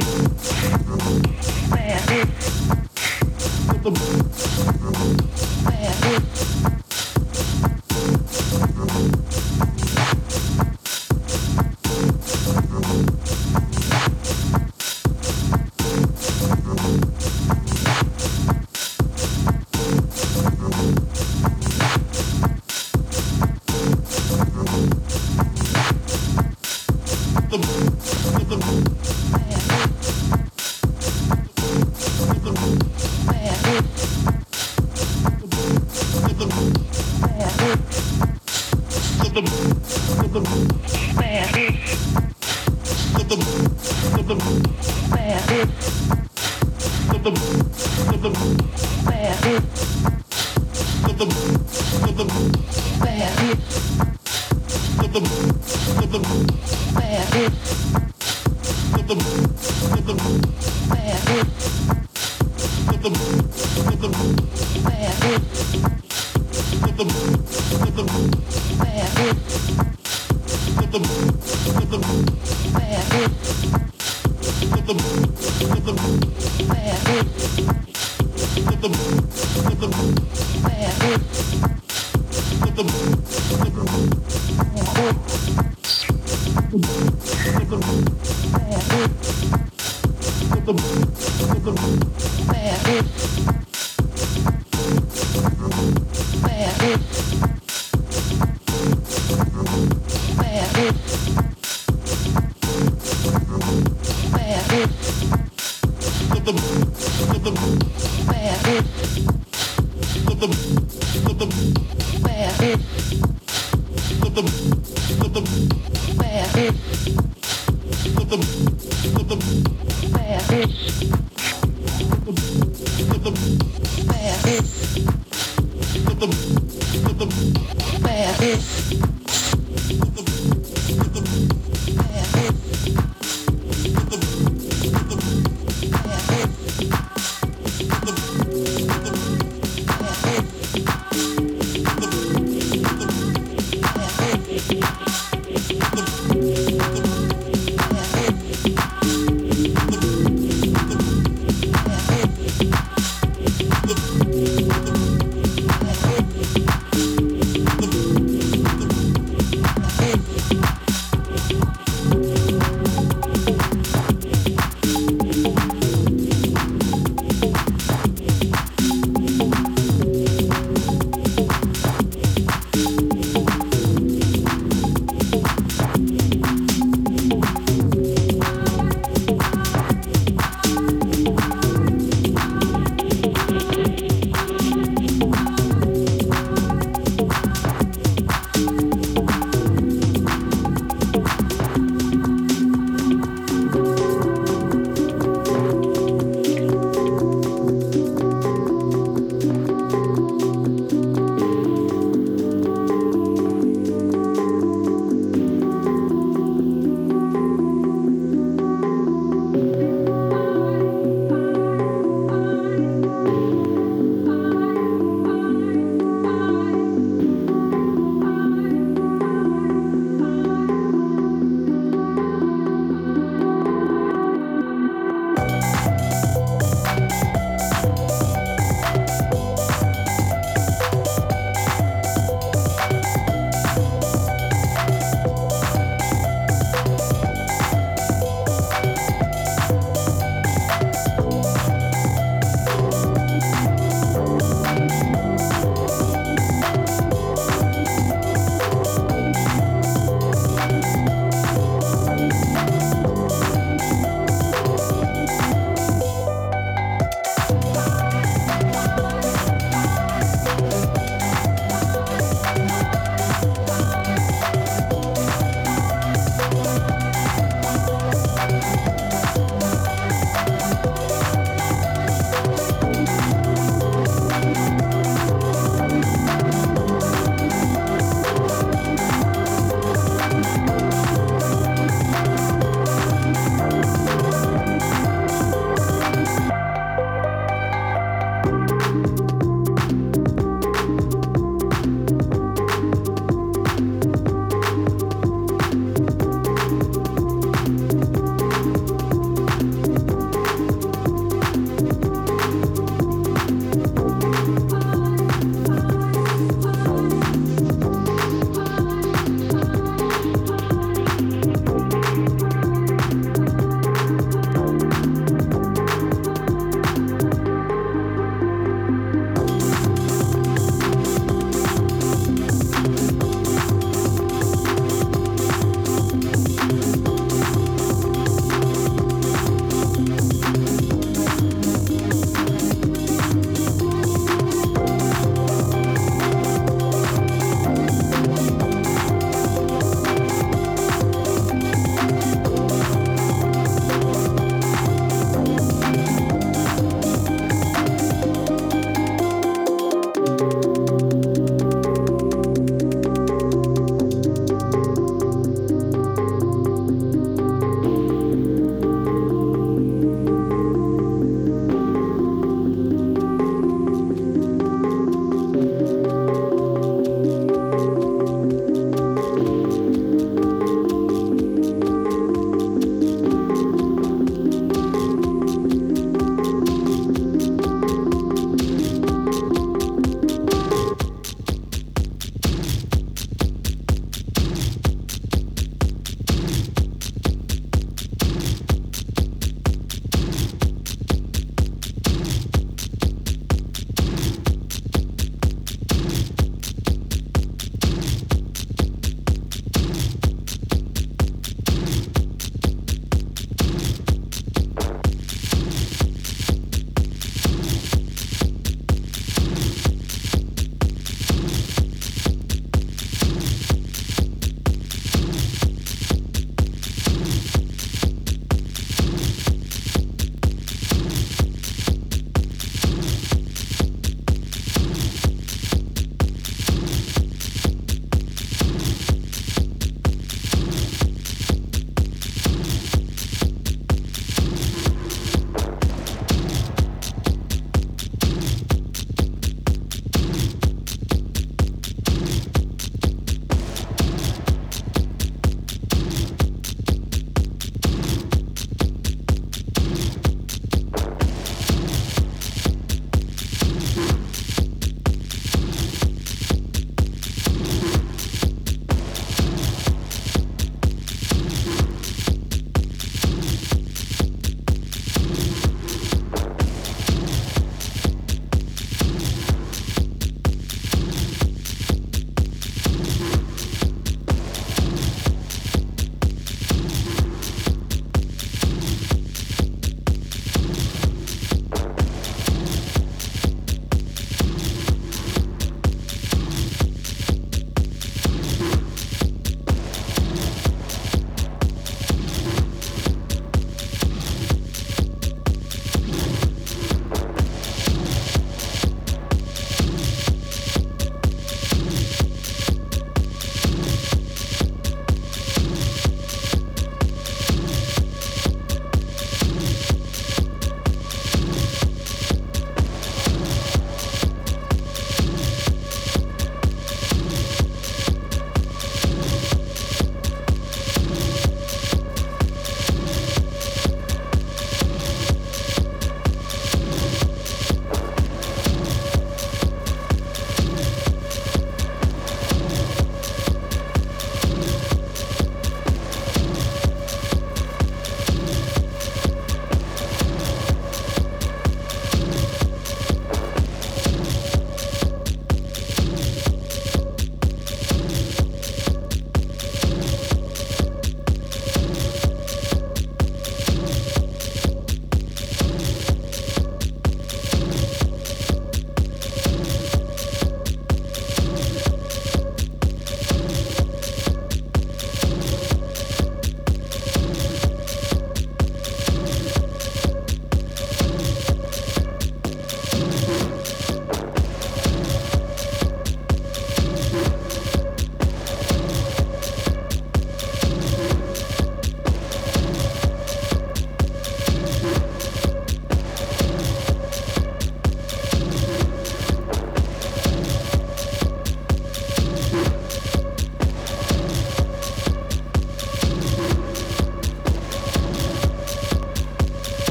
them. With them. Thank you.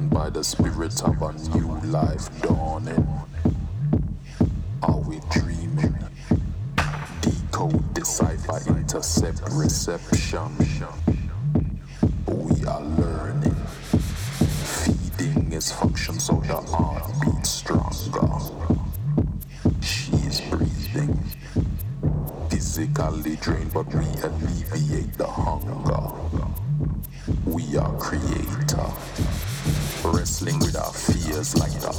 by the spirit of a new life dawning. Are we dreaming? Decode, decipher, intercept, reception. We are learning. Feeding is function so the heart beats stronger. is breathing. Physically drained, but we alleviate the hunger. We are creator wrestling with our fears like the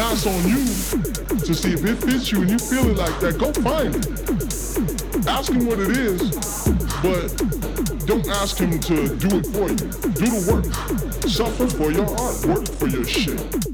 Now it's on you to see if it fits you and you feel it like that. Go find it. Ask him what it is, but don't ask him to do it for you. Do the work. Suffer for your art. Work for your shit.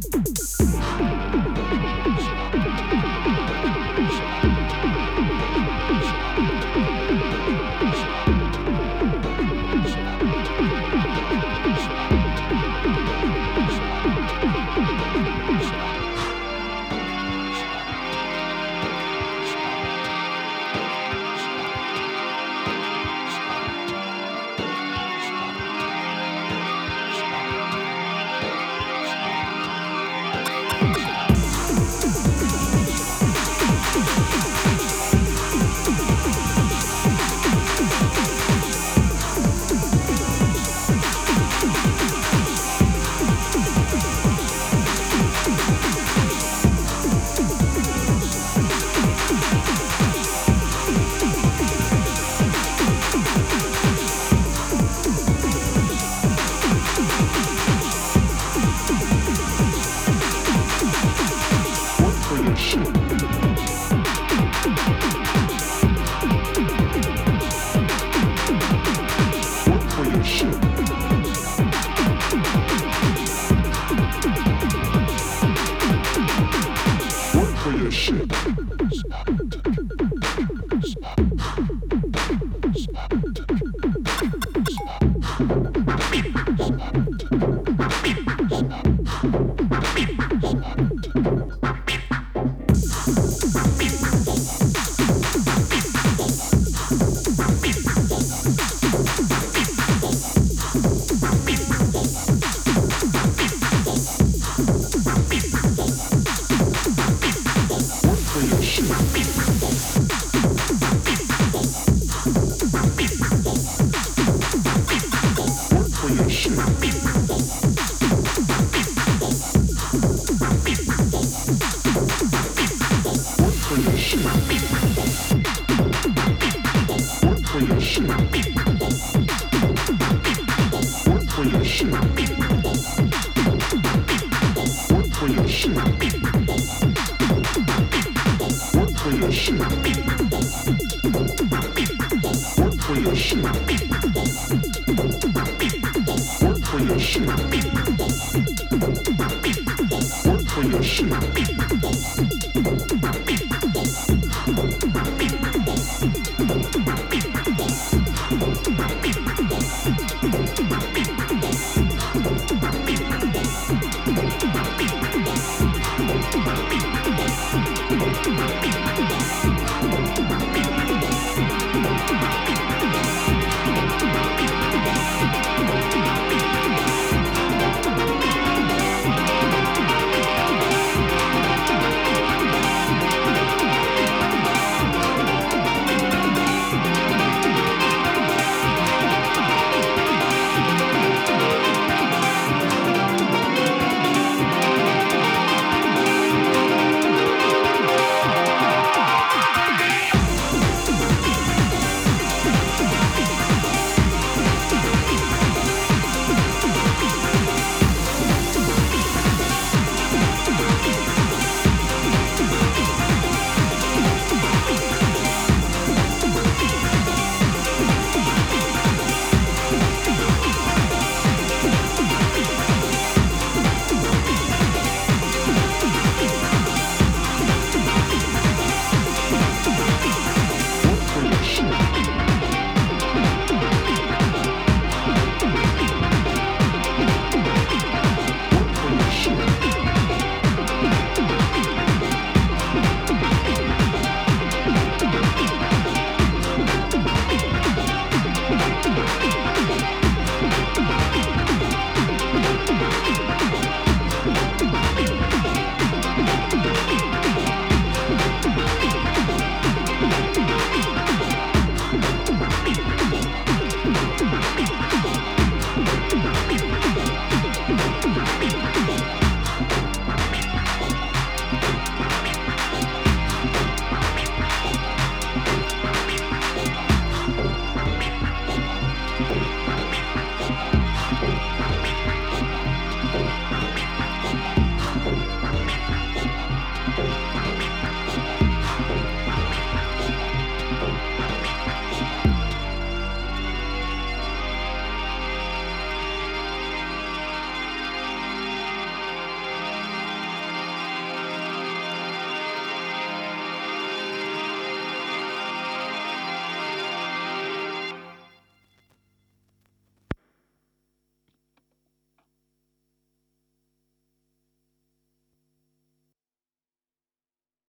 your shit.